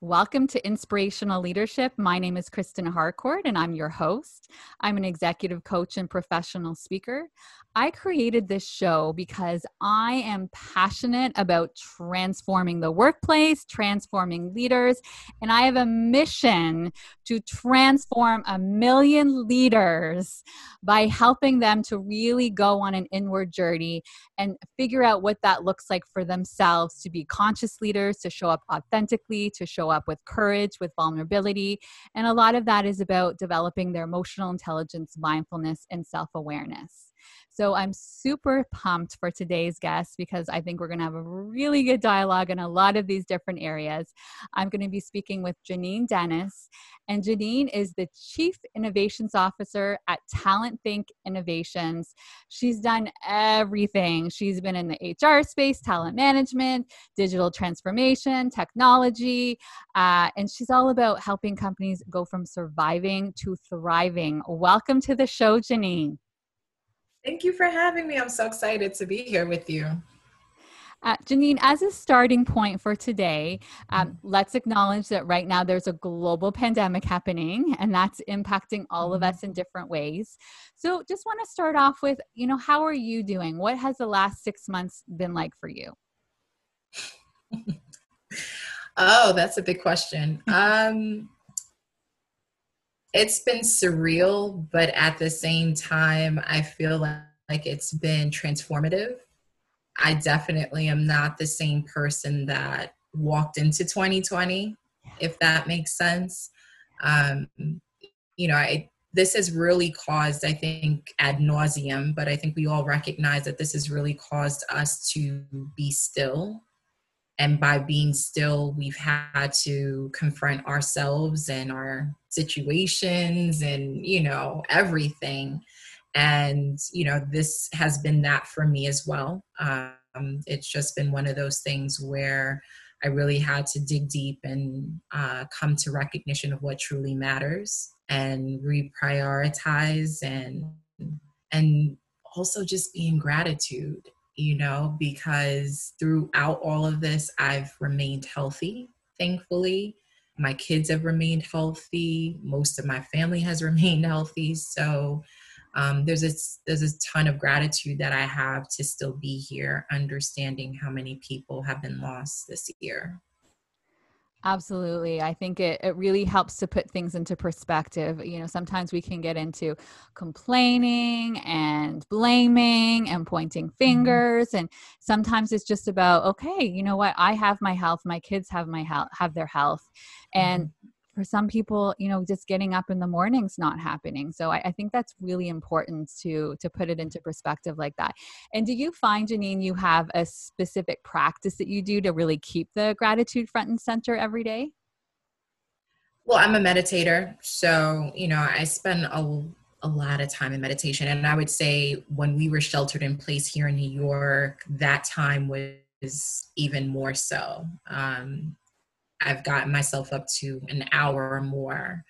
Welcome to Inspirational Leadership. My name is Kristen Harcourt and I'm your host. I'm an executive coach and professional speaker. I created this show because I am passionate about transforming the workplace, transforming leaders, and I have a mission to transform a million leaders by helping them to really go on an inward journey and figure out what that looks like for themselves to be conscious leaders, to show up authentically, to show up with courage, with vulnerability. And a lot of that is about developing their emotional intelligence, mindfulness, and self awareness. So I'm super pumped for today's guest because I think we're going to have a really good dialogue in a lot of these different areas. I'm going to be speaking with Janine Dennis, and Janine is the Chief Innovations Officer at Talent Think Innovations. She's done everything. She's been in the HR space, talent management, digital transformation, technology, uh, and she's all about helping companies go from surviving to thriving. Welcome to the show, Janine. Thank you for having me. I'm so excited to be here with you. Uh, Janine, as a starting point for today, um, let's acknowledge that right now there's a global pandemic happening and that's impacting all of us in different ways. So, just want to start off with, you know, how are you doing? What has the last six months been like for you? oh, that's a big question. Um, it's been surreal, but at the same time, I feel like, like it's been transformative. I definitely am not the same person that walked into 2020, if that makes sense. Um, you know, I, this has really caused, I think, ad nauseum, but I think we all recognize that this has really caused us to be still and by being still we've had to confront ourselves and our situations and you know everything. And you know this has been that for me as well. Um, it's just been one of those things where i really had to dig deep and uh, come to recognition of what truly matters and reprioritize and and also just be in gratitude you know, because throughout all of this, I've remained healthy, thankfully. My kids have remained healthy. Most of my family has remained healthy. So um, there's a there's a ton of gratitude that I have to still be here, understanding how many people have been lost this year. Absolutely. I think it, it really helps to put things into perspective. You know, sometimes we can get into complaining and blaming and pointing mm-hmm. fingers. Mm-hmm. And sometimes it's just about, okay, you know what? I have my health, my kids have my health, have their health. And mm-hmm for some people you know just getting up in the morning's not happening. So I, I, think that's really important to to put it into perspective like that. And do you find janine you have a specific practice that you do to really keep the gratitude front and center every day? Well i'm a meditator so you know i spend a, a lot of time in meditation. And i would say when we were sheltered in place here in new york that time was even more so. Um, I've gotten myself up to an hour or more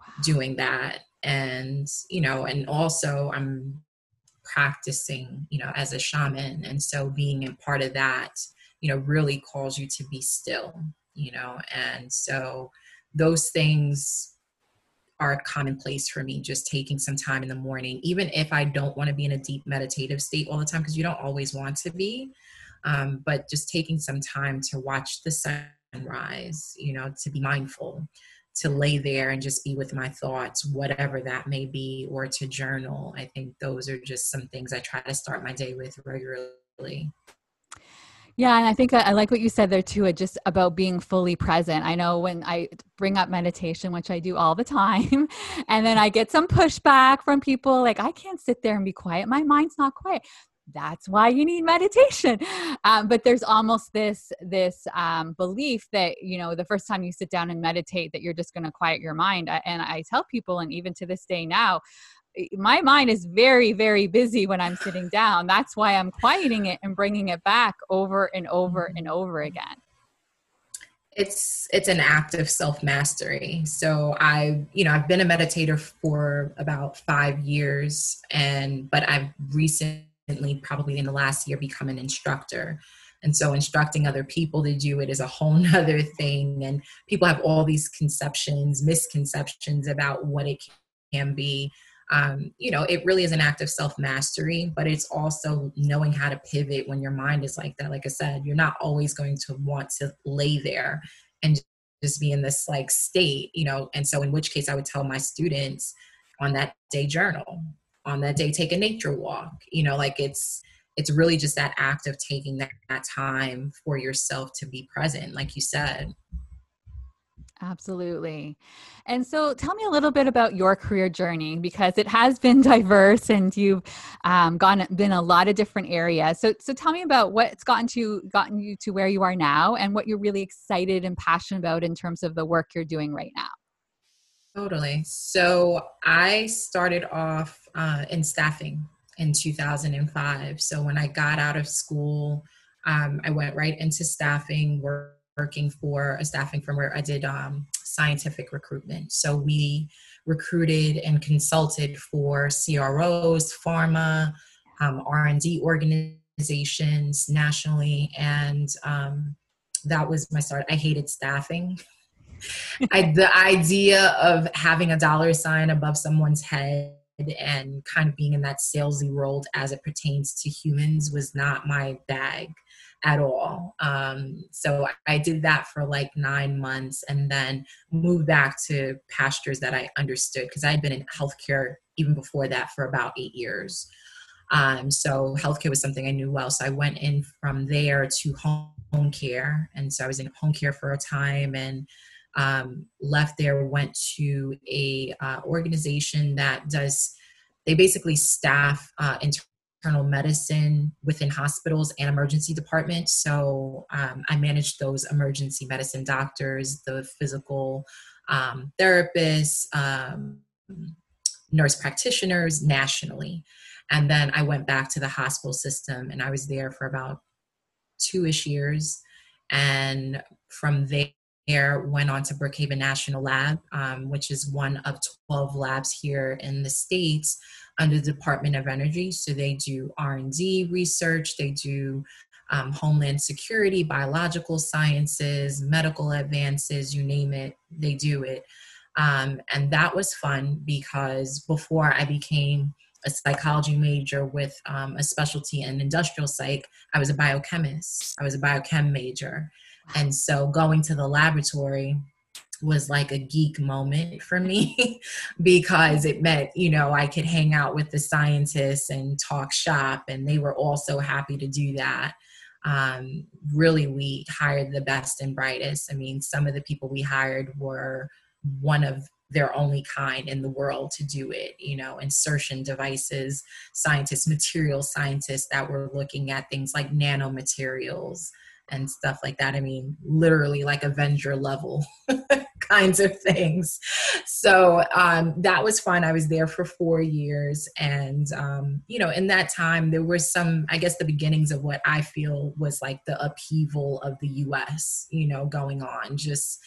wow. doing that. And, you know, and also I'm practicing, you know, as a shaman. And so being a part of that, you know, really calls you to be still, you know, and so those things are commonplace for me just taking some time in the morning even if i don't want to be in a deep meditative state all the time because you don't always want to be um, but just taking some time to watch the sun rise, you know, to be mindful, to lay there and just be with my thoughts, whatever that may be, or to journal. I think those are just some things I try to start my day with regularly. Yeah, and I think I like what you said there too. Just about being fully present. I know when I bring up meditation, which I do all the time, and then I get some pushback from people like, I can't sit there and be quiet. My mind's not quiet that's why you need meditation. Um, but there's almost this this um, belief that you know the first time you sit down and meditate that you're just going to quiet your mind. And i tell people and even to this day now my mind is very very busy when i'm sitting down. That's why i'm quieting it and bringing it back over and over and over again. It's it's an act of self mastery so i you know i've been a meditator for about five years and but i've recently recently, probably in the last year, become an instructor. And so instructing other people to do it is a whole nother thing. And people have all these conceptions, misconceptions about what it can be. Um, you know, it really is an act of self mastery, but it's also knowing how to pivot when your mind is like that. Like I said, you're not always going to want to lay there and just be in this like state, you know. And so, in which case, I would tell my students on that day journal, on that day take a nature walk. You know, like it's it's really just that act of taking that, that time for yourself to be present, like you said. Absolutely. And so tell me a little bit about your career journey because it has been diverse and you've um, gone been a lot of different areas. So so tell me about what's gotten to gotten you to where you are now and what you're really excited and passionate about in terms of the work you're doing right now. Totally. So I started off uh, in staffing in 2005. So when I got out of school, um, I went right into staffing, work working for a staffing firm where I did um, scientific recruitment. So we recruited and consulted for CROs, pharma, um, R&D organizations nationally, and um, that was my start. I hated staffing. I, the idea of having a dollar sign above someone's head and kind of being in that salesy world as it pertains to humans was not my bag at all. Um, so I did that for like nine months and then moved back to pastures that I understood because I had been in healthcare even before that for about eight years. Um, so healthcare was something I knew well. So I went in from there to home, home care. And so I was in home care for a time and um, left there, went to a uh, organization that does, they basically staff uh, internal medicine within hospitals and emergency departments. So um, I managed those emergency medicine doctors, the physical um, therapists, um, nurse practitioners nationally. And then I went back to the hospital system and I was there for about two ish years. And from there, went on to Brookhaven National Lab, um, which is one of 12 labs here in the States under the Department of Energy. So they do R&D research, they do um, homeland security, biological sciences, medical advances, you name it, they do it. Um, and that was fun because before I became a psychology major with um, a specialty in industrial psych, I was a biochemist. I was a biochem major. And so going to the laboratory was like a geek moment for me because it meant, you know, I could hang out with the scientists and talk shop, and they were all so happy to do that. Um, really, we hired the best and brightest. I mean, some of the people we hired were one of their only kind in the world to do it you know insertion devices scientists material scientists that were looking at things like nanomaterials and stuff like that. I mean, literally like Avenger level kinds of things. So um, that was fun. I was there for four years. And, um, you know, in that time, there were some, I guess, the beginnings of what I feel was like the upheaval of the US, you know, going on. Just,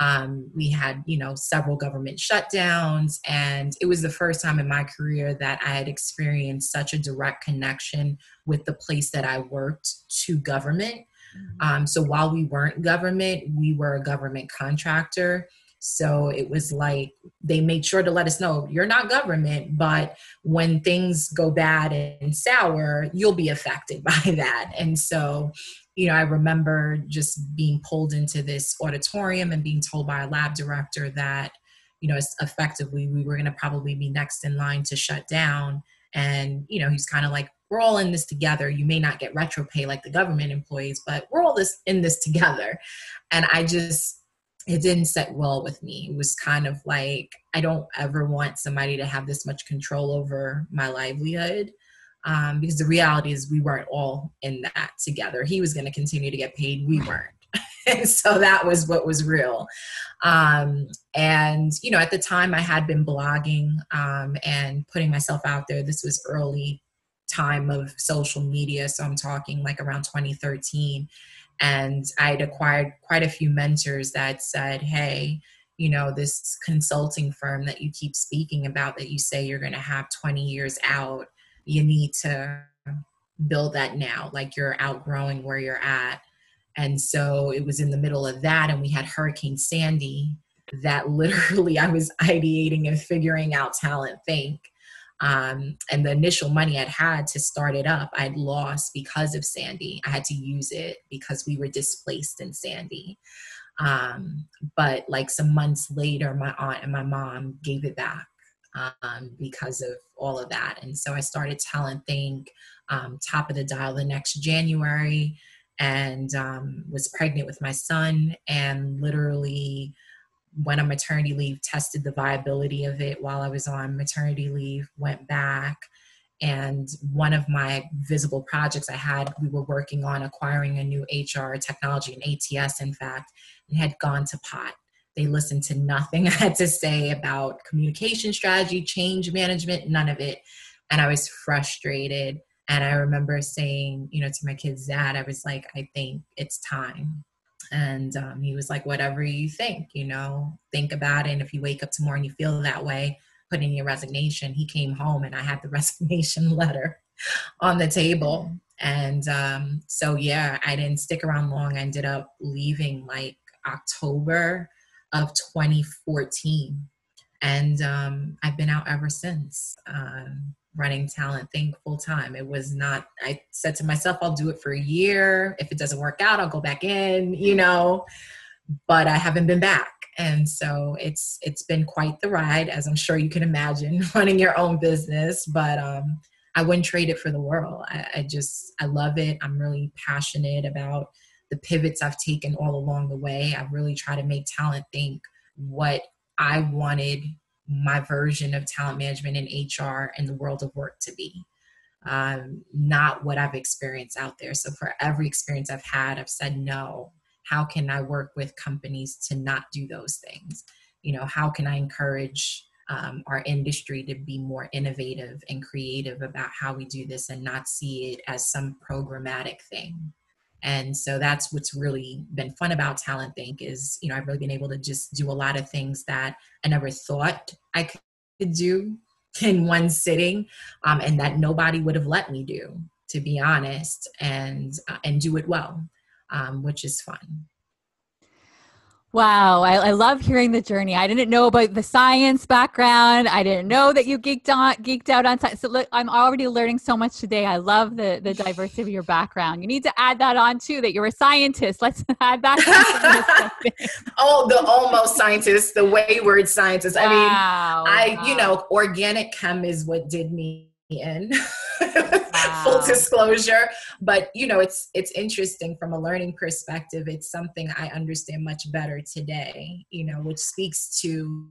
um, we had, you know, several government shutdowns, and it was the first time in my career that I had experienced such a direct connection with the place that I worked to government. Um, so while we weren't government, we were a government contractor. So it was like they made sure to let us know you're not government, but when things go bad and sour, you'll be affected by that. And so, you know, I remember just being pulled into this auditorium and being told by a lab director that, you know, effectively we were going to probably be next in line to shut down. And, you know, he's kind of like, we're all in this together. You may not get retro pay like the government employees, but we're all this in this together. And I just it didn't set well with me. It was kind of like I don't ever want somebody to have this much control over my livelihood. Um, because the reality is we weren't all in that together. He was going to continue to get paid. We weren't. and so that was what was real. Um, and, you know, at the time I had been blogging um, and putting myself out there. This was early time of social media. So I'm talking like around 2013. And I'd acquired quite a few mentors that said, hey, you know, this consulting firm that you keep speaking about that you say you're going to have 20 years out, you need to build that now. Like you're outgrowing where you're at. And so it was in the middle of that, and we had Hurricane Sandy that literally I was ideating and figuring out Talent Think. Um, and the initial money I'd had to start it up, I'd lost because of Sandy. I had to use it because we were displaced in Sandy. Um, but like some months later, my aunt and my mom gave it back um, because of all of that. And so I started Talent Think, um, top of the dial the next January, and um, was pregnant with my son, and literally went on maternity leave, tested the viability of it while I was on maternity leave, went back. And one of my visible projects I had, we were working on acquiring a new HR technology, an ATS, in fact, and had gone to pot. They listened to nothing I had to say about communication strategy, change management, none of it. And I was frustrated. And I remember saying, you know, to my kid's dad, I was like, I think it's time. And um, he was like, whatever you think, you know, think about it. And if you wake up tomorrow and you feel that way, put in your resignation. He came home and I had the resignation letter on the table. And um, so, yeah, I didn't stick around long. I ended up leaving like October of 2014. And um, I've been out ever since, um, running Talent Think full time. It was not, I said to myself, I'll do it for a year. If it doesn't work out, I'll go back in, you know, but I haven't been back. And so it's it's been quite the ride, as I'm sure you can imagine, running your own business. But um, I wouldn't trade it for the world. I, I just I love it. I'm really passionate about the pivots I've taken all along the way. I really try to make talent think what I wanted my version of talent management and HR and the world of work to be, um, not what I've experienced out there. So for every experience I've had, I've said no. How can I work with companies to not do those things? You know, how can I encourage um, our industry to be more innovative and creative about how we do this and not see it as some programmatic thing? And so that's what's really been fun about talent think is you know i've really been able to just do a lot of things that i never thought i could do in one sitting um, and that nobody would have let me do to be honest and uh, and do it well um, which is fun Wow, I, I, love hearing the journey. I didn't know about the science background. I didn't know that you geeked on geeked out on science. So look, I'm already learning so much today. I love the the diversity of your background. You need to add that on too. That you're a scientist. Let's add that. oh, the almost scientist, the wayward scientist. I mean, I wow. you know, organic chem is what did me in wow. full disclosure but you know it's it's interesting from a learning perspective it's something i understand much better today you know which speaks to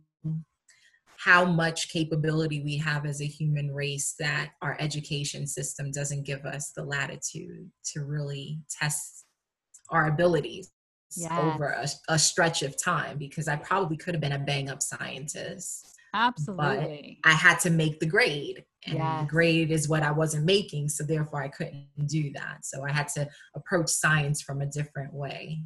how much capability we have as a human race that our education system doesn't give us the latitude to really test our abilities yes. over a, a stretch of time because i probably could have been a bang up scientist Absolutely. But I had to make the grade. And yes. the grade is what I wasn't making. So therefore I couldn't do that. So I had to approach science from a different way.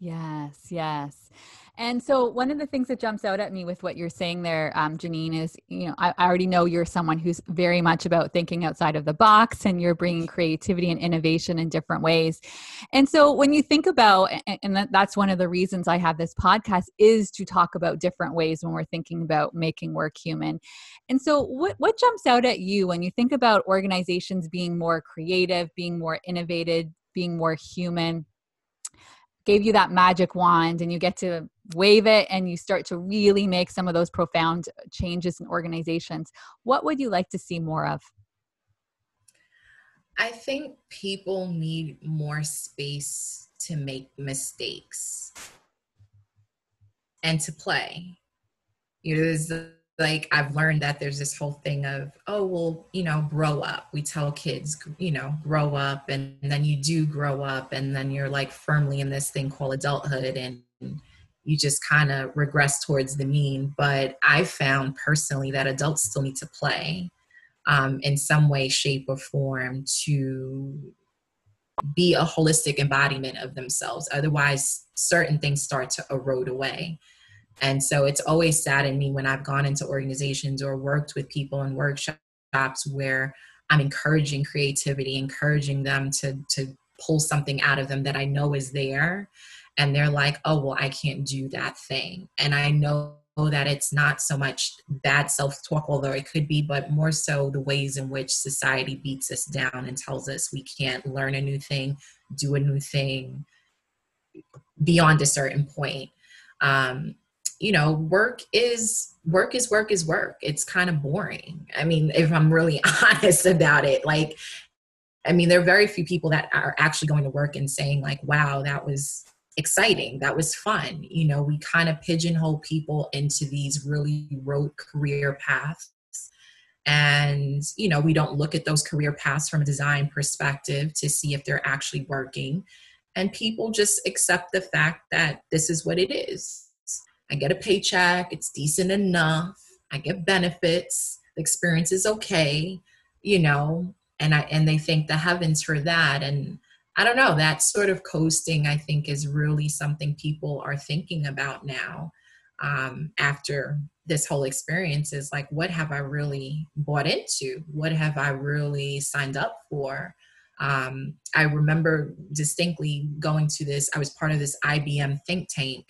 Yes, yes. And so, one of the things that jumps out at me with what you're saying there, um, Janine, is you know, I, I, already know you're someone who's very much about thinking outside of the box and you're bringing creativity and innovation in different ways. And so, when you think about, and that's one of the reasons I have this podcast, is to talk about different ways when we're thinking about making work human. And so, what, what jumps out at you when you think about organizations being more creative, being more innovative, being more human? Gave you that magic wand and you get to wave it and you start to really make some of those profound changes in organizations what would you like to see more of? I think people need more space to make mistakes and to play. You know there's like I've learned that there's this whole thing of, oh, well, you know, grow up. We tell kids, you know, grow up, and, then you do grow up, and then you're like firmly in this thing called adulthood, and you just kind of regress towards the mean. But I found personally that adults still need to play um, in some way, shape, or form to be a holistic embodiment of themselves. Otherwise, certain things start to erode away. And so it's always saddened me when I've gone into organizations or worked with people in workshops where I'm encouraging creativity, encouraging them to to pull something out of them that I know is there. And they're like, oh, well, I can't do that thing. And I know that it's not so much bad self talk, although it could be, but more so the ways in which society beats us down and tells us we can't learn a new thing, do a new thing beyond a certain point. Um, you know, work is work is work is work. It's kind of boring. I mean, if I'm really honest about it, like I mean, there are very few people that are actually going to work and saying, like, wow, that was exciting. That was fun. You know, we kind of pigeonhole people into these really rote career paths. And, you know, we don't look at those career paths from a design perspective to see if they're actually working. And people just accept the fact that this is what it is. I get a paycheck, it's decent enough, I get benefits, the experience is okay, you know, and I and they thank the heavens for that. And I don't know, that sort of coasting, I think, is really something people are thinking about now um, after this whole experience is like, what have I really bought into? What have I really signed up for? Um, I remember distinctly going to this, I was part of this IBM think tank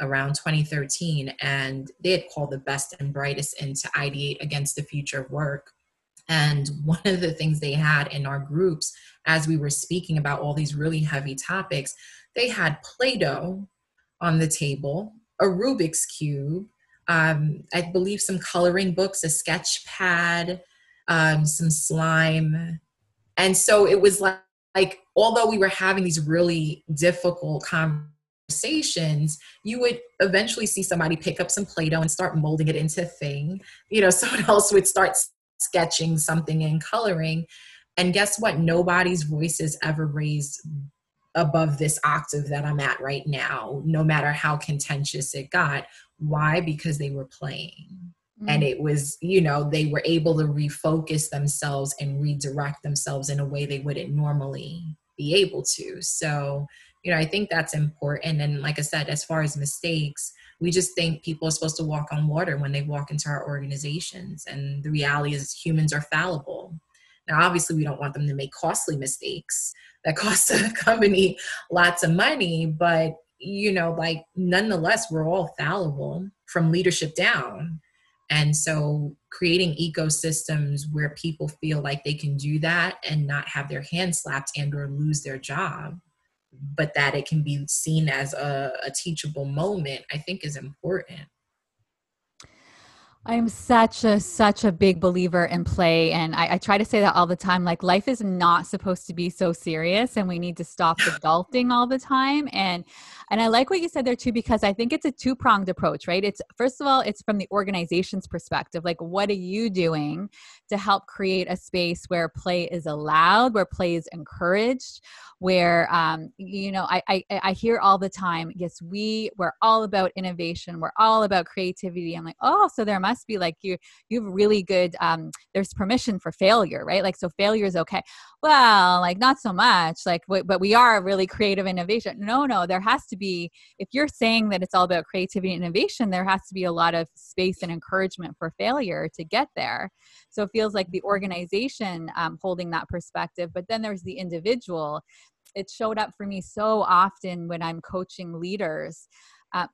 around 2013, and they had called the best and brightest in to ideate against the future of work. And one of the things they had in our groups, as we were speaking about all these really heavy topics, they had Play Doh on the table, a Rubik's Cube, um, I believe some coloring books, a sketch pad, um, some slime. And so it was like, like, although we were having these really difficult conversations, you would eventually see somebody pick up some Play Doh and start molding it into a thing. You know, someone else would start sketching something and coloring. And guess what? Nobody's voice is ever raised above this octave that I'm at right now, no matter how contentious it got. Why? Because they were playing. Mm-hmm. And it was, you know, they were able to refocus themselves and redirect themselves in a way they wouldn't normally be able to. So, you know, I think that's important. And like I said, as far as mistakes, we just think people are supposed to walk on water when they walk into our organizations. And the reality is humans are fallible. Now, obviously, we don't want them to make costly mistakes that cost the company lots of money, but you know, like nonetheless, we're all fallible from leadership down. And so creating ecosystems where people feel like they can do that and not have their hands slapped and or lose their job but that it can be seen as a, a teachable moment, I think is important. I'm such a such a big believer in play, and I, I, try to say that all the time. Like life is not supposed to be so serious, and we need to stop adulting all the time. And and I like what you said there too, because I think it's a two pronged approach, right? It's first of all, it's from the organization's perspective. Like, what are you doing to help create a space where play is allowed, where play is encouraged? where um, you know I, I i hear all the time yes we we're all about innovation we're all about creativity i'm like oh so there must be like you you have really good um, there's permission for failure right? Like so failure is okay. Well like not so much like but we are really creative innovation. No no there has to be if you're saying that it's all about creativity and innovation there has to be a lot of space and encouragement for failure to get there. So it feels like the organization um, holding that perspective but then there's the individual. It showed up for me so often when I'm coaching leaders. Uh,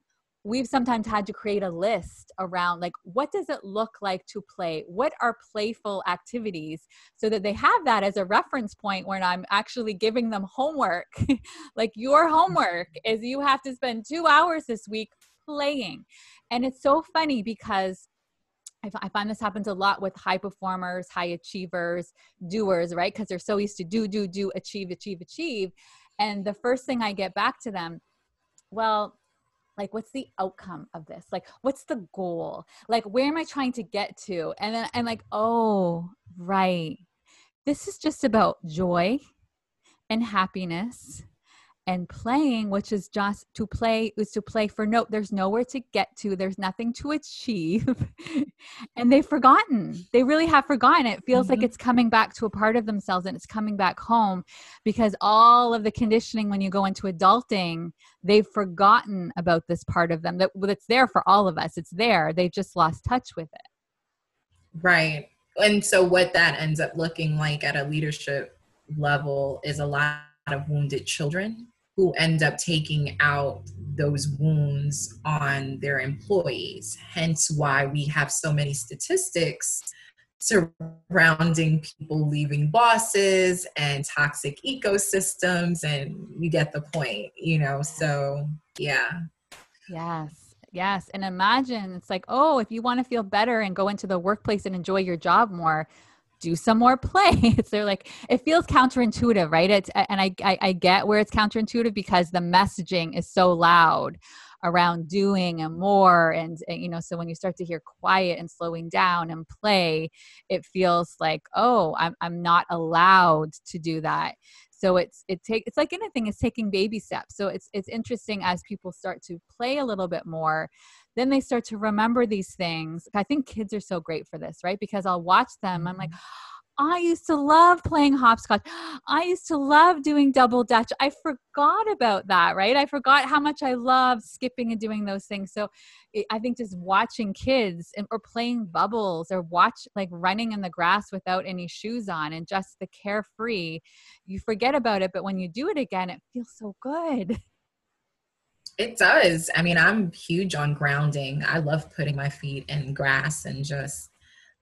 we've sometimes had to create a list around like what does it look like to play? What are playful activities? So that they have that as a reference point when i'm actually giving them homework. Like your homework mm-hmm. is you have to spend two hours this week playing. And it's so funny because I find this happens a lot with high performers, high achievers, doers, right? Because they're so used to do, do, do, achieve, achieve, achieve. And the first thing I get back to them, well, like what's the outcome of this? Like what's the goal? Like where am i trying to get to? And then i'm like oh right. This is just about joy and happiness and playing which is just to play is to play for no there's nowhere to get to there's nothing to achieve and they've forgotten. They really have forgotten. It feels mm-hmm. like it's coming back to a part of themselves and it's coming back home because all of the conditioning when you go into adulting they've forgotten about this part of them that that's there for all of us. It's there. They've just lost touch with it. Right. And so what that ends up looking like at a leadership level is a lot of wounded children who end up taking out those wounds on their employees. Hence, why we have so many statistics surrounding people leaving bosses and toxic ecosystems. And you get the point, you know? So, yeah. Yes. Yes. And imagine it's like, oh, if you want to feel better and go into the workplace and enjoy your job more, do some more play. they're like, it feels counterintuitive, right? It's, and I, I, I get where it's counterintuitive because the messaging is so loud around doing and more and, and, you know so when you start to hear quiet and slowing down and play it feels like oh i'm, I'm not allowed to do that so it's it take it's like anything it's taking baby steps so it's it's interesting as people start to play a little bit more then they start to remember these things i think kids are so great for this right because i'll watch them i'm like mm-hmm. I used to love playing hopscotch. I used to love doing double dutch. I forgot about that, right? I forgot how much I love skipping and doing those things. So I think just watching kids and, or playing bubbles or watch like running in the grass without any shoes on and just the carefree, you forget about it. But when you do it again, it feels so good. It does. I mean, I'm huge on grounding. I love putting my feet in grass and just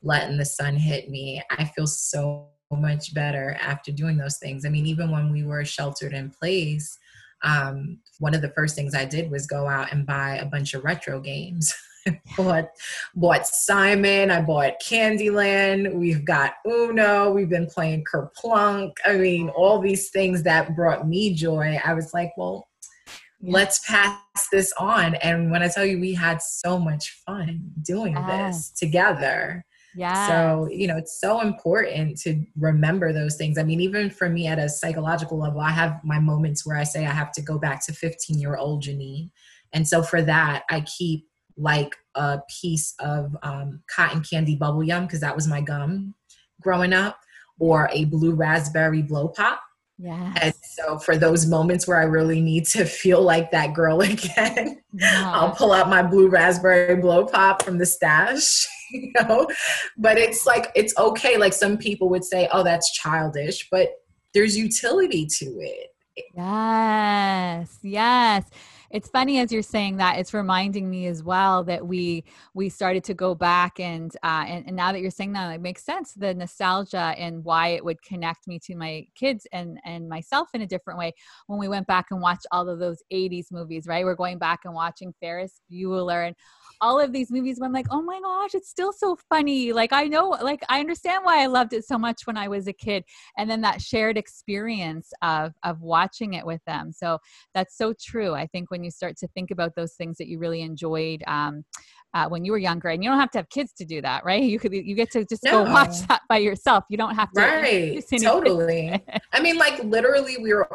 letting the sun hit me. I feel so much better after doing those things. I mean, even when we were sheltered in place, um, one of the first things I did was go out and buy a bunch of retro games. bought bought Simon, I bought Candyland, we've got Uno, we've been playing Kerplunk. I mean, all these things that brought me joy. I was like, well, let's pass this on. And when I tell you we had so much fun doing this together. Yeah. So, you know, it's so important to remember those things. I mean, even for me at a psychological level, I have my moments where I say I have to go back to 15 year old Janine. And so for that, I keep like a piece of um, cotton candy bubble gum because that was my gum growing up, or a blue raspberry blow pop. Yeah. And so for those moments where I really need to feel like that girl again, yeah. I'll pull out my blue raspberry blow pop from the stash, you know. But it's like it's okay. Like some people would say, "Oh, that's childish," but there's utility to it. Yes. Yes it's funny as you're saying that it's reminding me as well that we we started to go back and uh, and, and now that you're saying that it makes sense the nostalgia and why it would connect me to my kids and and myself in a different way. When we went back and watched all of those 80s movies right? We're going back and watching Ferris Bueller and all of these movies where I'm like, oh my gosh, it's still so funny. Like I know, like I understand why I loved it so much when I was a kid. And then that shared experience of of watching it with them. So that's so true. I think when you start to think about those things that you really enjoyed um, uh, when you were younger, and you don't have to have kids to do that, right? You could you get to just no. go watch that by yourself. You don't have to. Right. Totally. I mean, like literally, we were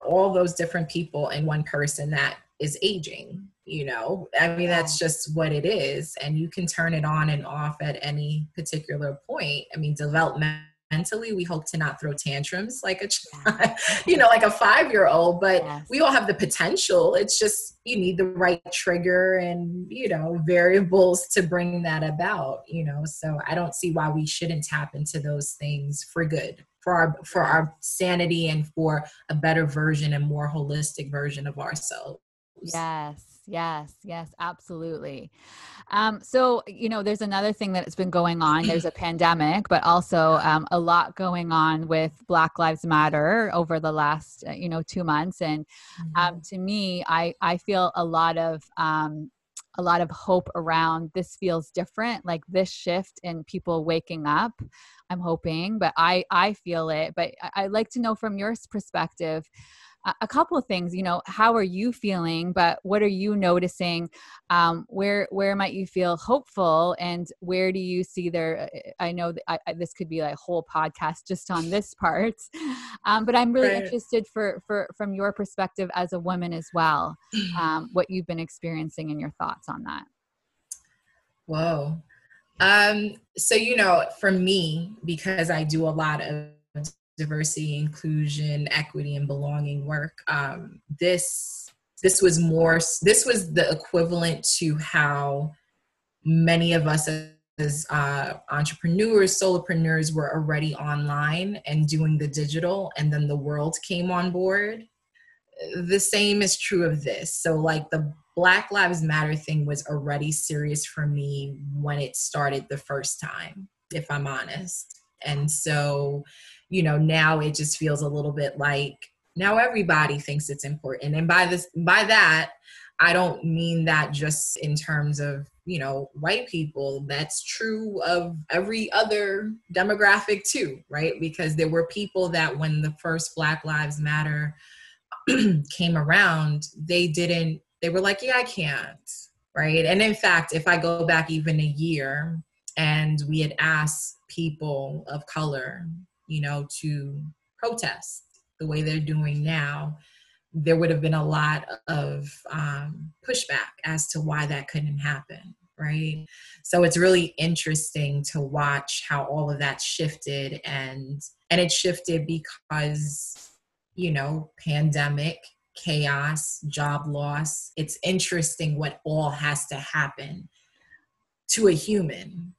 all those different people in one person that is aging you know i mean that's just what it is and you can turn it on and off at any particular point. I mean developmentally we hope to not throw tantrums like a child, you know like a five year old but yes. we all have the potential. It's just you need the right trigger and you know variables to bring that about you know so i don't see why we shouldn't tap into those things for good for our for our sanity and for a better version and more holistic version of ourselves. Yes, yes, yes, absolutely. Um, so, you know, there's another thing that's been going on. There's a pandemic, but also um, a lot going on with Black Lives Matter over the last, uh, you know, two months. And um, mm-hmm. to me, I I feel a lot of um, a lot of hope around this feels different like this shift in people waking up i'm hoping but i i feel it but i'd like to know from your perspective a couple of things you know how are you feeling but what are you noticing? Um, where where might you feel hopeful and where do you see there uh, i know that I, this could be a whole podcast just on this part um, but i'm really right. interested for for from your perspective as a woman as well um, what you've been experiencing and your thoughts on that. Whoa. Um so you know for me because i do a lot of diversity, inclusion, equity, and belonging work. Um, this this was more. This was the equivalent to how many of us as uh, entrepreneurs, solopreneurs were already online and doing the digital, and then the world came on board. The same is true of this. So, like the Black Lives Matter thing was already serious for me when it started the first time, if I'm honest. And so, you know, now it just feels a little bit like now everybody thinks it's important. And by this, by that, I don't mean that just in terms of, you know, white people. That's true of every other demographic too, right? Because there were people that when the first Black Lives Matter came around, they didn't, they were like, yeah, I can't, right? And in fact, if I go back even a year and we had asked people of color, you know, to protest the way they're doing now, there would have been a lot of um, pushback as to why that couldn't happen right? So it's really interesting to watch how all of that shifted and and it shifted because you know pandemic chaos job loss it's interesting what all has to happen to a human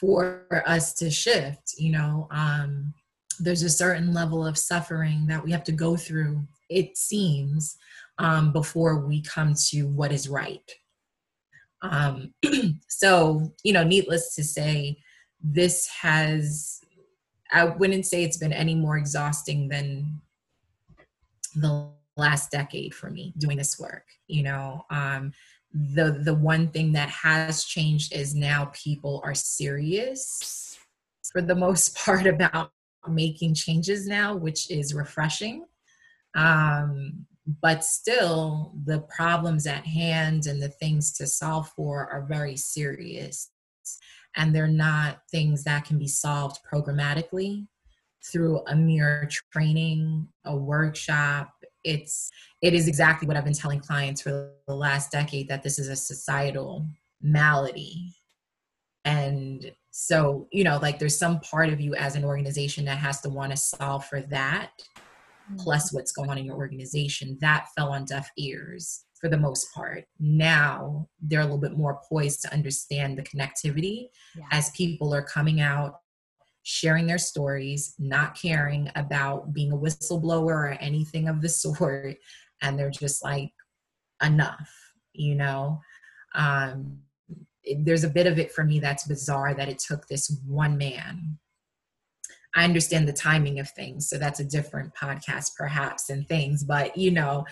for us to shift you know um there's a certain level of suffering that we have to go through it seems, um, before we come to what is right. Um, so, you know, needless to say, this has, I wouldn't say it's been any more exhausting than the last decade for me doing this work. You know, um, the the one thing that has changed is now people are serious for the most part about making changes now, which is refreshing. Um, but still, the problems at hand and the things to solve for are very serious. And they're not things that can be solved programmatically through a mere training, a workshop. It's it is exactly what I've been telling clients for the last decade that this is a societal malady. And so, you know, like there's some part of you as an organization that has to want to solve for that plus what's going on in your organization, that fell on deaf ears for the most part. Now they're a little bit more poised to understand the connectivity yeah. as people are coming out, sharing their stories, not caring about being a whistleblower or anything of the sort. And they're just like, enough, you know? Um, there's a bit of it for me that's bizarre that it took this one man I understand the timing of things. So that's a different podcast, perhaps, and things, but you know,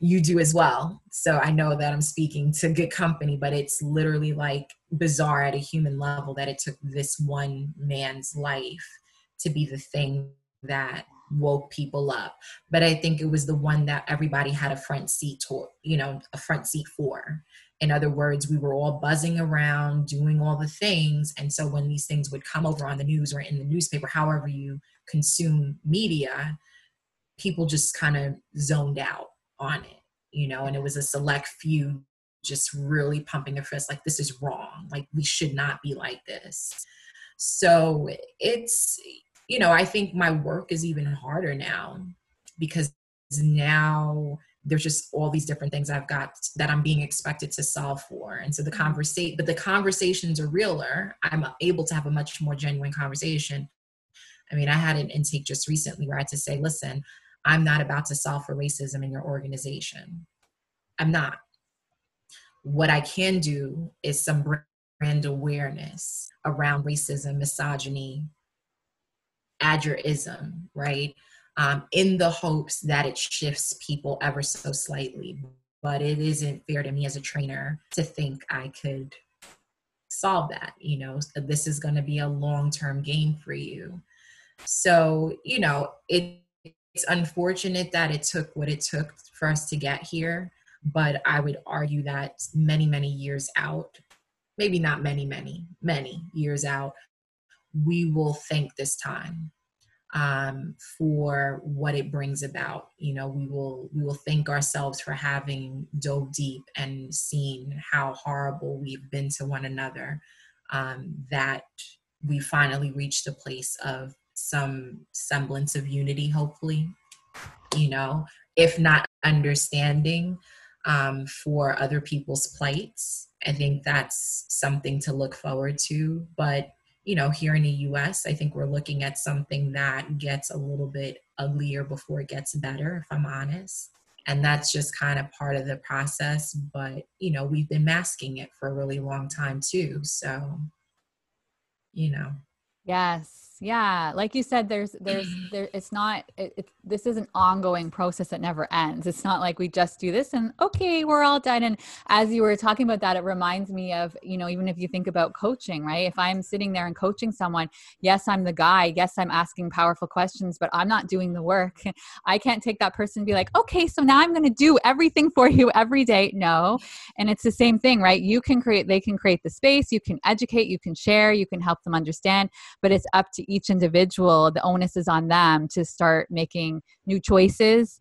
you do as well. So I know that I'm speaking to good company, but it's literally like bizarre at a human level that it took this one man's life to be the thing that woke people up. But I think it was the one that everybody had a front seat to, you know, a front seat for. In other words, we were all buzzing around, doing all the things. And so when these things would come over on the news or in the newspaper, however you consume media, people just kind of zoned out on it, you know, and it was a select few just really pumping their fist like, this is wrong. Like, we should not be like this. So it's, you know, I think my work is even harder now because now there's just all these different things I've got that I'm being expected to solve for. And so the mm-hmm. conversation, but the conversations are realer. I'm able to have a much more genuine conversation. I mean, I had an intake just recently where I had to say, listen, I'm not about to solve for racism in your organization. I'm not. What I can do is some brand awareness around racism, misogyny, agerism, right? Um, in the hopes that it shifts people ever so slightly. But it isn't fair to me as a trainer to think I could solve that. You know, this is going to be a long term game for you. So, you know, it, it's unfortunate that it took what it took for us to get here. But I would argue that many, many years out, maybe not many, many, many years out, we will think this time um, for what it brings about. You know, we will we will thank ourselves for having dove deep and seen how horrible we've been to one another. Um, that we finally reached a place of some semblance of unity, hopefully. You know, if not understanding. um, for other people's plights. I think that's something to look forward to. But, you know, here in the US, I think we're looking at something that gets a little bit uglier before it gets better, if I'm honest. And that's just kind of part of the process. But, you know, we've been masking it for a really long time too. So, you know. Yes yeah. Like you said there's there's there it's not it, it, this is an ongoing process that never ends. It's not like we just do this and okay we're all done. And as you were talking about that it reminds me of you know even if you think about coaching right? If i'm sitting there and coaching someone yes i'm the guy. Yes i'm asking powerful questions but i'm not doing the work. I can't take that person and be like okay so now i'm going to do everything for you every day. No. And it's the same thing right? You can create they can create the space. You can educate. You can share. You can help them understand. But it's up to each individual the onus is on them to start making new choices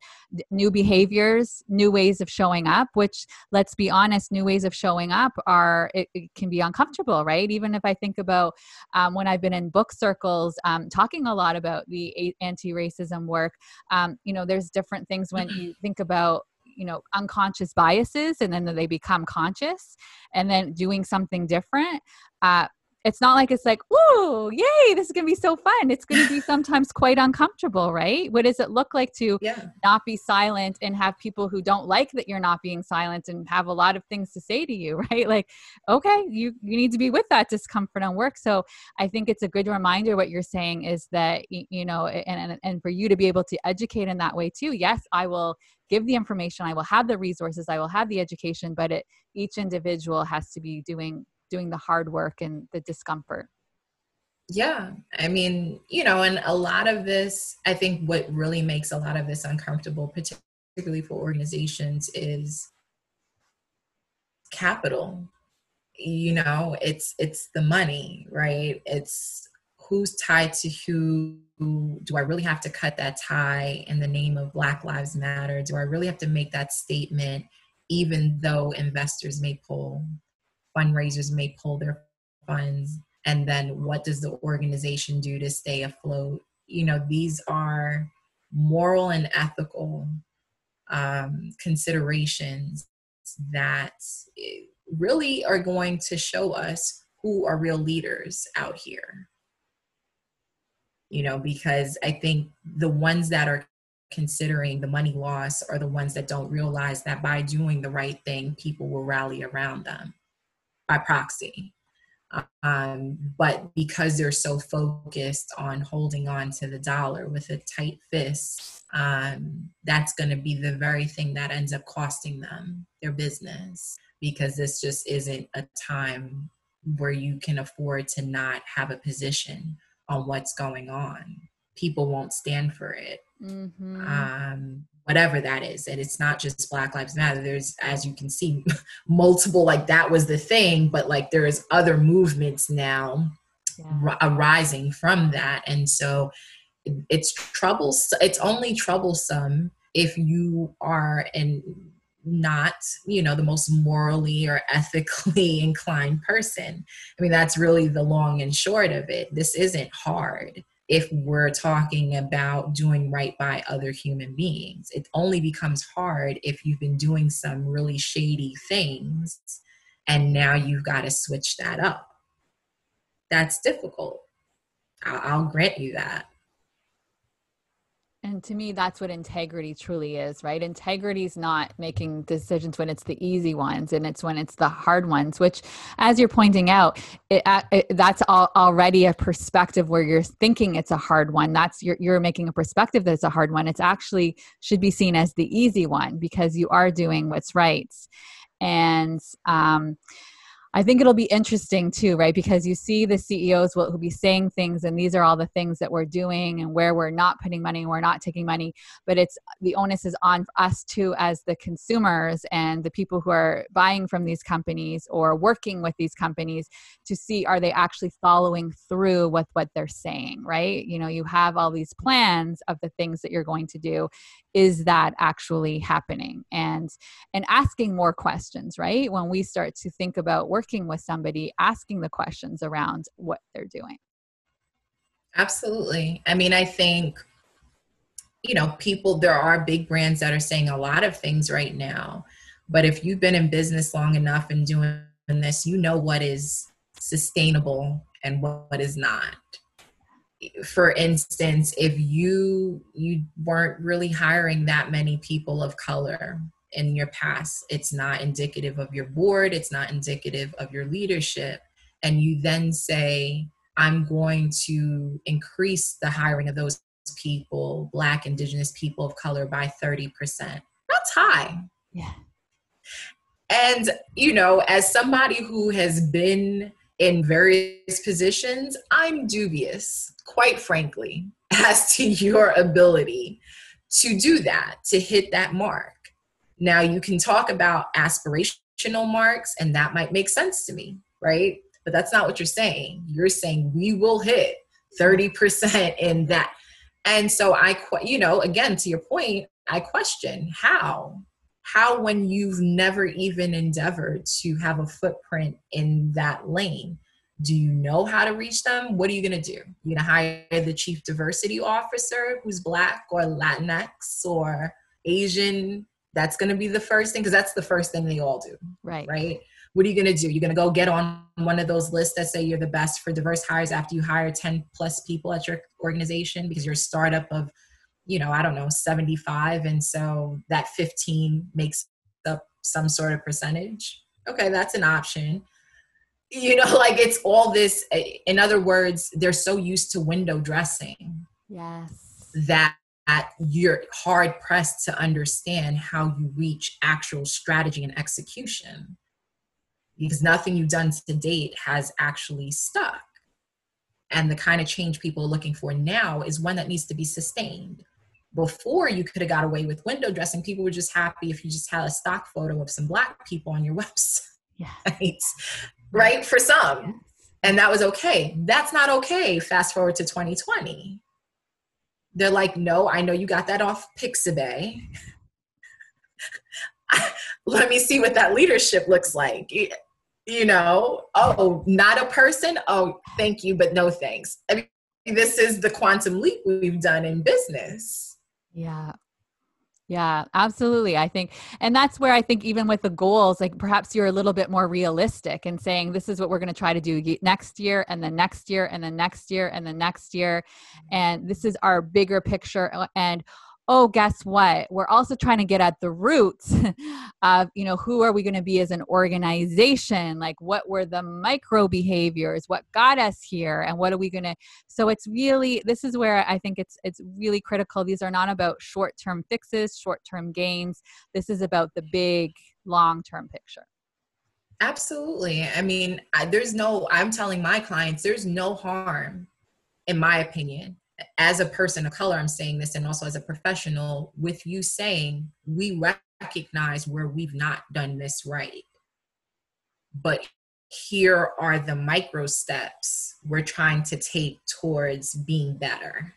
new behaviors new ways of showing up which let's be honest new ways of showing up are it, it can be uncomfortable right? Even if i think about um, when i've been in book circles um, talking a lot about the anti-racism work um, you know there's different things when you think about you know unconscious biases and then they become conscious and then doing something different uh, it's not like it's like, "Ooh, yay, this is going to be so fun." It's going to be sometimes quite uncomfortable, right? What does it look like to yeah. not be silent and have people who don't like that you're not being silent and have a lot of things to say to you, right? Like, okay, you you need to be with that discomfort on work. So, I think it's a good reminder what you're saying is that you know, and and, and for you to be able to educate in that way too. Yes, I will give the information i will have the resources i will have the education but it each individual has to be doing doing the hard work and the discomfort. Yeah i mean you know and a lot of this i think what really makes a lot of this uncomfortable particularly for organizations is capital. You know it's it's the money right? It's who's tied to who. Do i really have to cut that tie in the name of black lives matter? Do i really have to make that statement even though investors may pull fundraisers may pull their funds and then what does the organization do to stay afloat? You know these are moral and ethical um, considerations that really are going to show us who are real leaders out here. You know because i think the ones that are considering the money loss are the ones that don't realize that by doing the right thing people will rally around them by proxy. Um, but because they're so focused on holding on to the dollar with a tight fist, um, that's going to be the very thing that ends up costing them their business because this just isn't a time where you can afford to not have a position on what's going on. People won't stand for it. Mm-hmm. Um, whatever that is and it's not just black lives matter. There's as you can see multiple like that was the thing but like there's other movements now yeah. arising from that and so it's troubles it's only troublesome if you are and not you know the most morally or ethically inclined person. I mean that's really the long and short of it. This isn't hard if we're talking about doing right by other human beings. It only becomes hard if you've been doing some really shady things and now you've got to switch that up. That's difficult. I'll, grant you that. And to me, that's what integrity truly is, right? Integrity is not making decisions when it's the easy ones, and it's when it's the hard ones. Which, as you're pointing out, it, it, that's all, already a perspective where you're thinking it's a hard one. That's you're, you're making a perspective that it's a hard one. It's actually should be seen as the easy one because you are doing what's right. And um, I think it'll be interesting too, right? Because you see the CEOs will, will be saying things, and these are all the things that we're doing and where we're not putting money and we're not taking money. But it's the onus is on us too, as the consumers and the people who are buying from these companies or working with these companies to see are they actually following through with what they're saying, right? You know, you have all these plans of the things that you're going to do. Is that actually happening? And and asking more questions, right? When we start to think about working with somebody asking the questions around what they're doing absolutely i mean i think you know people there are big brands that are saying a lot of things right now But if you've been in business long enough and doing this, you know what is sustainable and what is not. For instance, if you you weren't really hiring that many people of color in your past, it's not indicative of your board, it's not indicative of your leadership, and you then say, I'm going to increase the hiring of those people, Black, Indigenous people of color, by 30%. That's high. Yeah. And, you know, as somebody who has been in various positions, I'm dubious, quite frankly, as to your ability to do that, to hit that mark. Now, you can talk about aspirational marks, and that might make sense to me, right? But that's not what you're saying. You're saying we will hit 30% in that. And so I, you know, again, to your point, I question how? How, when you've never even endeavored to have a footprint in that lane, do you know how to reach them? What are you going to do? You're going to hire the chief diversity officer who's Black or Latinx or Asian. That's going to be the first thing because that's the first thing they all do. Right. Right what are you going to do? You're going to go get on one of those lists that say you're the best for diverse hires after you hire 10 plus people at your organization because you're a startup of, you know, I don't know, 75. And so that 15 makes up some sort of percentage. Okay, that's an option. You know, like it's all this, eh, in other words, they're so used to window dressing. Yes. That you're hard pressed to understand how you reach actual strategy and execution because nothing you've done to date has actually stuck. And the kind of change people are looking for now is one that needs to be sustained. Before you could have got away with window dressing, people were just happy if you just had a stock photo of some black people on your website. Yeah. Right? right? For some. And that was okay. That's not okay. Fast forward to 2020. They're like, no, I know you got that off Pixabay. Let me see what that leadership looks like you know, oh, not a person. Oh, thank you, but no thanks. I mean, this is the quantum leap we've done in business. Yeah. Yeah, absolutely. I think, and that's where I think even with the goals, like perhaps you're a little bit more realistic and saying, this is what we're going to try to do next year, and then next year, and then next year, and then next year. And this is our bigger picture. And oh guess what? We're also trying to get at the roots of you know who are we going to be as an organization? Like what were the micro behaviors? What got us here? And what are we going to so it's really this is where i think it's it's really critical. These are not about short term fixes short term gains. This is about the big long term picture. Absolutely. I mean I, there's no i'm telling my clients there's no harm in my opinion as a person of color, I'm saying this, and also as a professional, with you saying we recognize where we've not done this right. But here are the micro steps we're trying to take towards being better,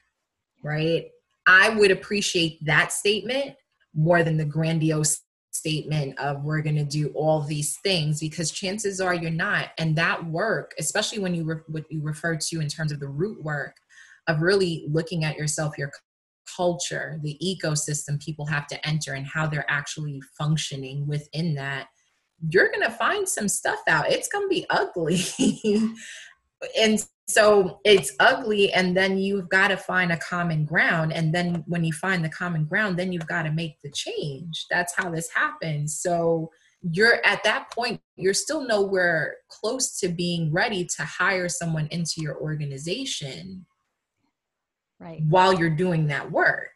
right? I would appreciate that statement more than the grandiose statement of we're going to do all these things because chances are you're not and that work especially when you re- what you refer to in terms of the root work of really looking at yourself, your culture, the ecosystem people have to enter, and how they're actually functioning within that, you're going to find some stuff out. It's going to be ugly. and so it's ugly, and then you've got to find a common ground. And then when you find the common ground, then you've got to make the change. That's how this happens. So you're at that point, you're still nowhere close to being ready to hire someone into your organization right. while you're doing that work.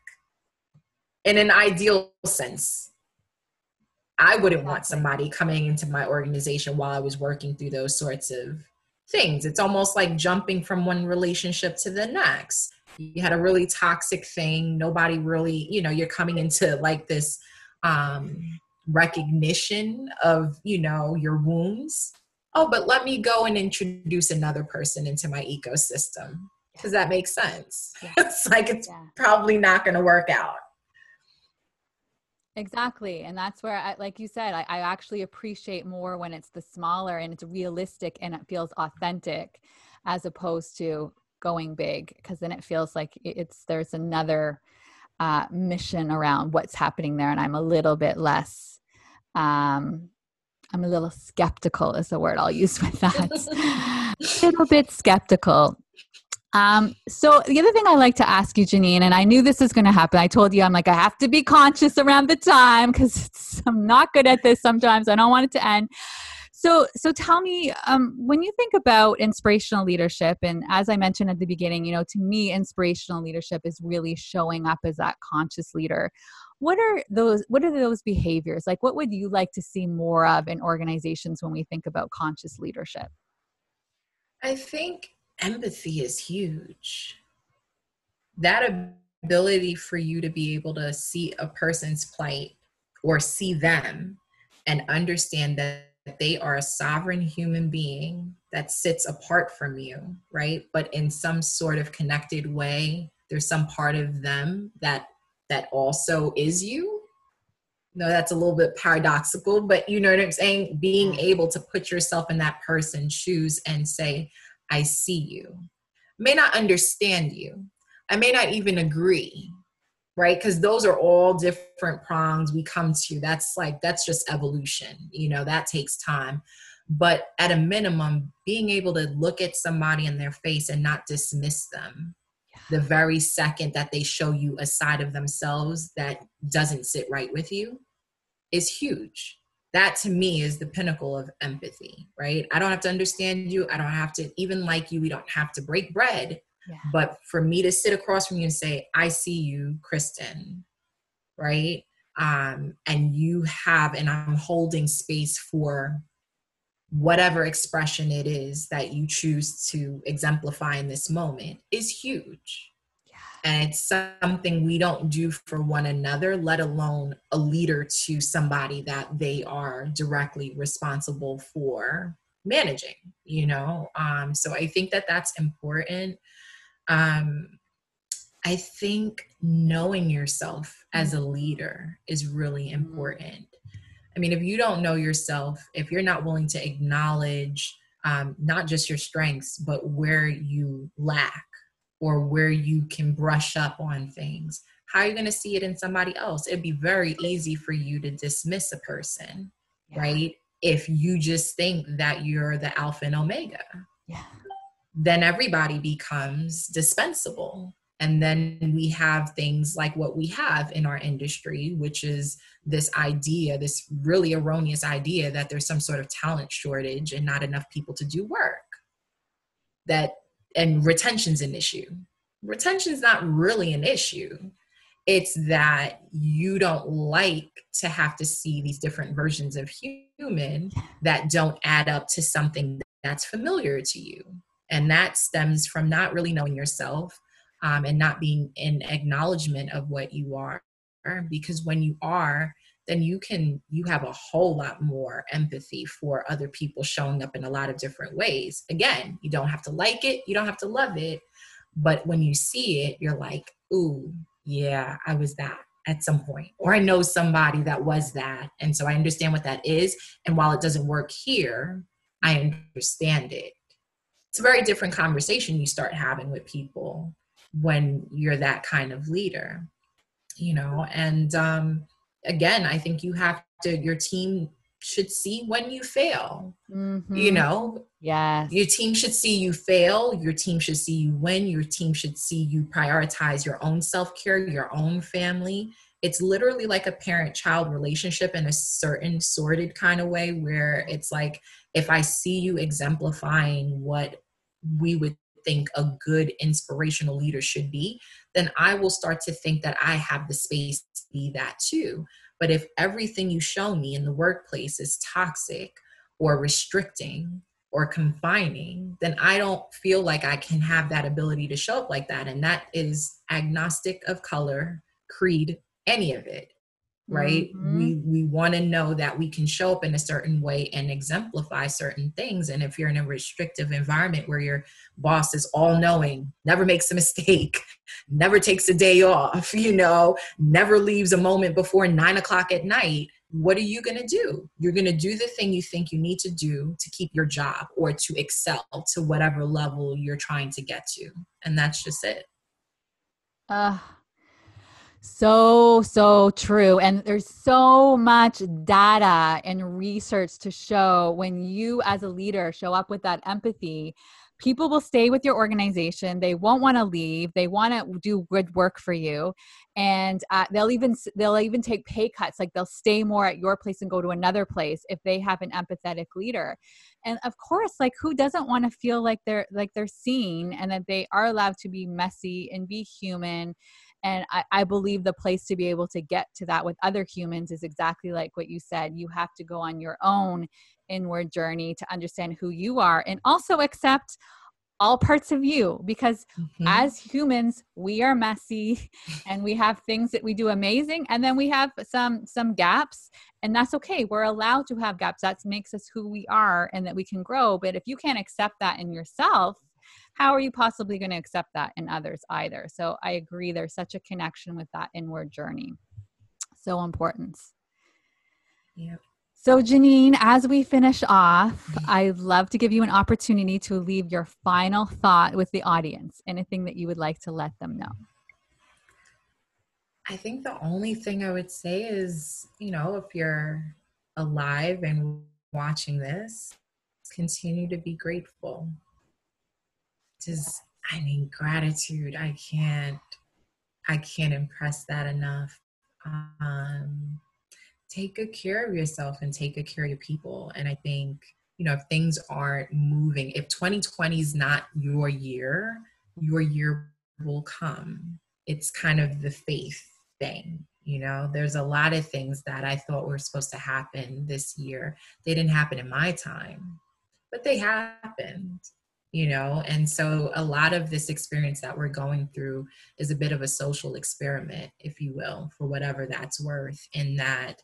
In an ideal sense i wouldn't exactly. want somebody coming into my organization while i was working through those sorts of things. It's almost like jumping from one relationship to the next. You had a really toxic thing. Nobody really you know you're coming into like this um recognition of you know your wounds. Oh but let me go and introduce another person into my ecosystem does that make sense? Yeah. it's like it's yeah. probably not going to work out. Exactly. And that's where, I, like you said, I, I, actually appreciate more when it's the smaller and it's realistic and it feels authentic as opposed to going big because then it feels like it's there's another uh, mission around what's happening there and i'm a little bit less Um, I'm a little skeptical, is the word I'll use with that. a little bit skeptical. Um, so the other thing I like to ask you, Janine, and I knew this was going to happen. I told you I'm like I have to be conscious around the time because I'm not good at this sometimes. I don't want it to end. So, so tell me, um, when you think about inspirational leadership, and as I mentioned at the beginning, you know, to me, inspirational leadership is really showing up as that conscious leader. What are those? What are those behaviors? Like, what would you like to see more of in organizations when we think about conscious leadership? I think empathy is huge. That ability for you to be able to see a person's plight or see them and understand that they are a sovereign human being that sits apart from you, right? But in some sort of connected way, there's some part of them that that also is you. No, that's a little bit paradoxical, but you know what I'm saying? Being mm. able to put yourself in that person's shoes and say, I see you. may not understand you. I may not even agree, right? Because those are all different prongs we come to. That's like, that's just evolution. You know, that takes time. But at a minimum, being able to look at somebody in their face and not dismiss them the very second that they show you a side of themselves that doesn't sit right with you is huge that to me is the pinnacle of empathy, right? I don't have to understand you. I don't have to even like you. We don't have to break bread. Yeah. But for me to sit across from you and say, I see you, Kristen, right? Um, and you have, and I'm holding space for whatever expression it is that you choose to exemplify in this moment is huge and it's something we don't do for one another let alone a leader to somebody that they are directly responsible for managing you know? Um, so i think that that's important. Um, i think knowing yourself as a leader is really mm-hmm. important. I mean if you don't know yourself if you're not willing to acknowledge um, not just your strengths but where you lack or where you can brush up on things. How are you going to see it in somebody else? It'd be very easy for you to dismiss a person, yeah. right? If you just think that you're the alpha and omega. Yeah. Then everybody becomes dispensable. And then we have things like what we have in our industry, which is this idea, this really erroneous idea that there's some sort of talent shortage and not enough people to do work. That and retention's an issue. Retention's not really an issue. It's that you don't like to have to see these different versions of human that don't add up to something that's familiar to you. And that stems from not really knowing yourself um, and not being in acknowledgement of what you are. Because when you are, then you can you have a whole lot more empathy for other people showing up in a lot of different ways. Again you don't have to like it you don't have to love it but when you see it you're like ooh yeah i was that at some point or i know somebody that was that and so i understand what that is and while it doesn't work here i understand it. It's a very different conversation you start having with people when you're that kind of leader you know and um again, I think you have to, your team should see when you fail. Mm-hmm. You know? Yes. Your team should see you fail. Your team should see you win. Your team should see you prioritize your own self care, your own family. It's literally like a parent child relationship in a certain sorted kind of way where it's like, if I see you exemplifying what we would think a good inspirational leader should be, then I will start to think that I have the space to be that too. But if everything you show me in the workplace is toxic or restricting or confining, then I don't feel like I can have that ability to show up like that. And that is agnostic of color, creed, any of it right? Mm-hmm. we we want to know that we can show up in a certain way and exemplify certain things. And if you're in a restrictive environment where your boss is all knowing never makes a mistake never takes a day off you know never leaves a moment before nine o'clock at night what are you going to do? You're going to do the thing you think you need to do to keep your job or to excel to whatever level you're trying to get to. And that's just it. Uh So, so true. And there's so much data and research to show when you, as a leader, show up with that empathy, people will stay with your organization. They won't want to leave. They want to do good work for you. And uh, they'll even they'll even take pay cuts like they'll stay more at your place and go to another place if they have an empathetic leader and of course like who doesn't want to feel like they're like they're seen and that they are allowed to be messy and be human and I, I, believe the place to be able to get to that with other humans is exactly like what you said. You have to go on your own inward journey to understand who you are and also accept all parts of you because mm-hmm. as humans we are messy and we have things that we do amazing and then we have some some gaps and that's okay we're allowed to have gaps that makes us who we are and that we can grow but if you can't accept that in yourself how are you possibly going to accept that in others either? So I agree, there's such a connection with that inward journey. So important. Yep. So, Janine, as we finish off, mm-hmm. I'd love to give you an opportunity to leave your final thought with the audience. Anything that you would like to let them know? I think the only thing I would say is, you know, if you're alive and watching this, continue to be grateful just I mean gratitude. I can't I can't impress that enough. Um, take good care of yourself and take good care of your people. And I think, you know, if things aren't moving, if 2020 is not your year, your year will come. It's kind of the faith thing. You know, there's a lot of things that I thought were supposed to happen this year. They didn't happen in my time, but they happened you know? And so a lot of this experience that we're going through is a bit of a social experiment if you will for whatever that's worth in that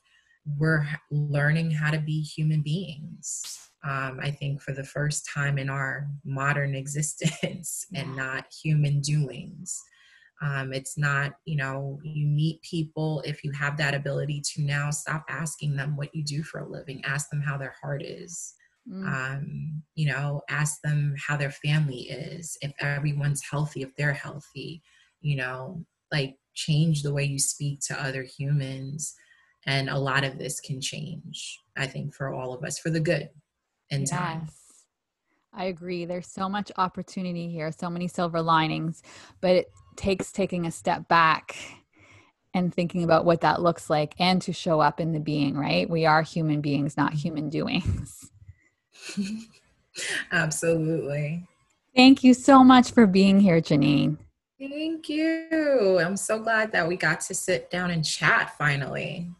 we're learning how to be human beings um, i think for the first time in our modern existence and not human doings. Um, it's not you know you meet people if you have that ability to now stop asking them what you do for a living ask them how their heart is Mm. Um, you know, ask them how their family is, if everyone's healthy, if they're healthy, you know, like change the way you speak to other humans. And a lot of this can change, I think, for all of us for the good in yes. time. I agree. There's so much opportunity here, so many silver linings, but it takes taking a step back and thinking about what that looks like and to show up in the being, right? We are human beings, not human doings. Absolutely. Thank you so much for being here, Janine. Thank you. I'm so glad that we got to sit down and chat finally.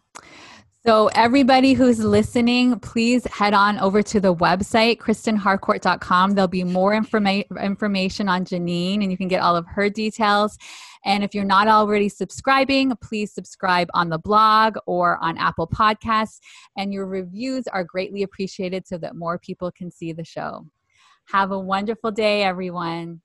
So, everybody who's listening, please head on over to the website, kristinharcourt.com. There'll be more informa- information on Janine, and you can get all of her details. And if you're not already subscribing, please subscribe on the blog or on Apple Podcasts. And your reviews are greatly appreciated so that more people can see the show. Have a wonderful day, everyone.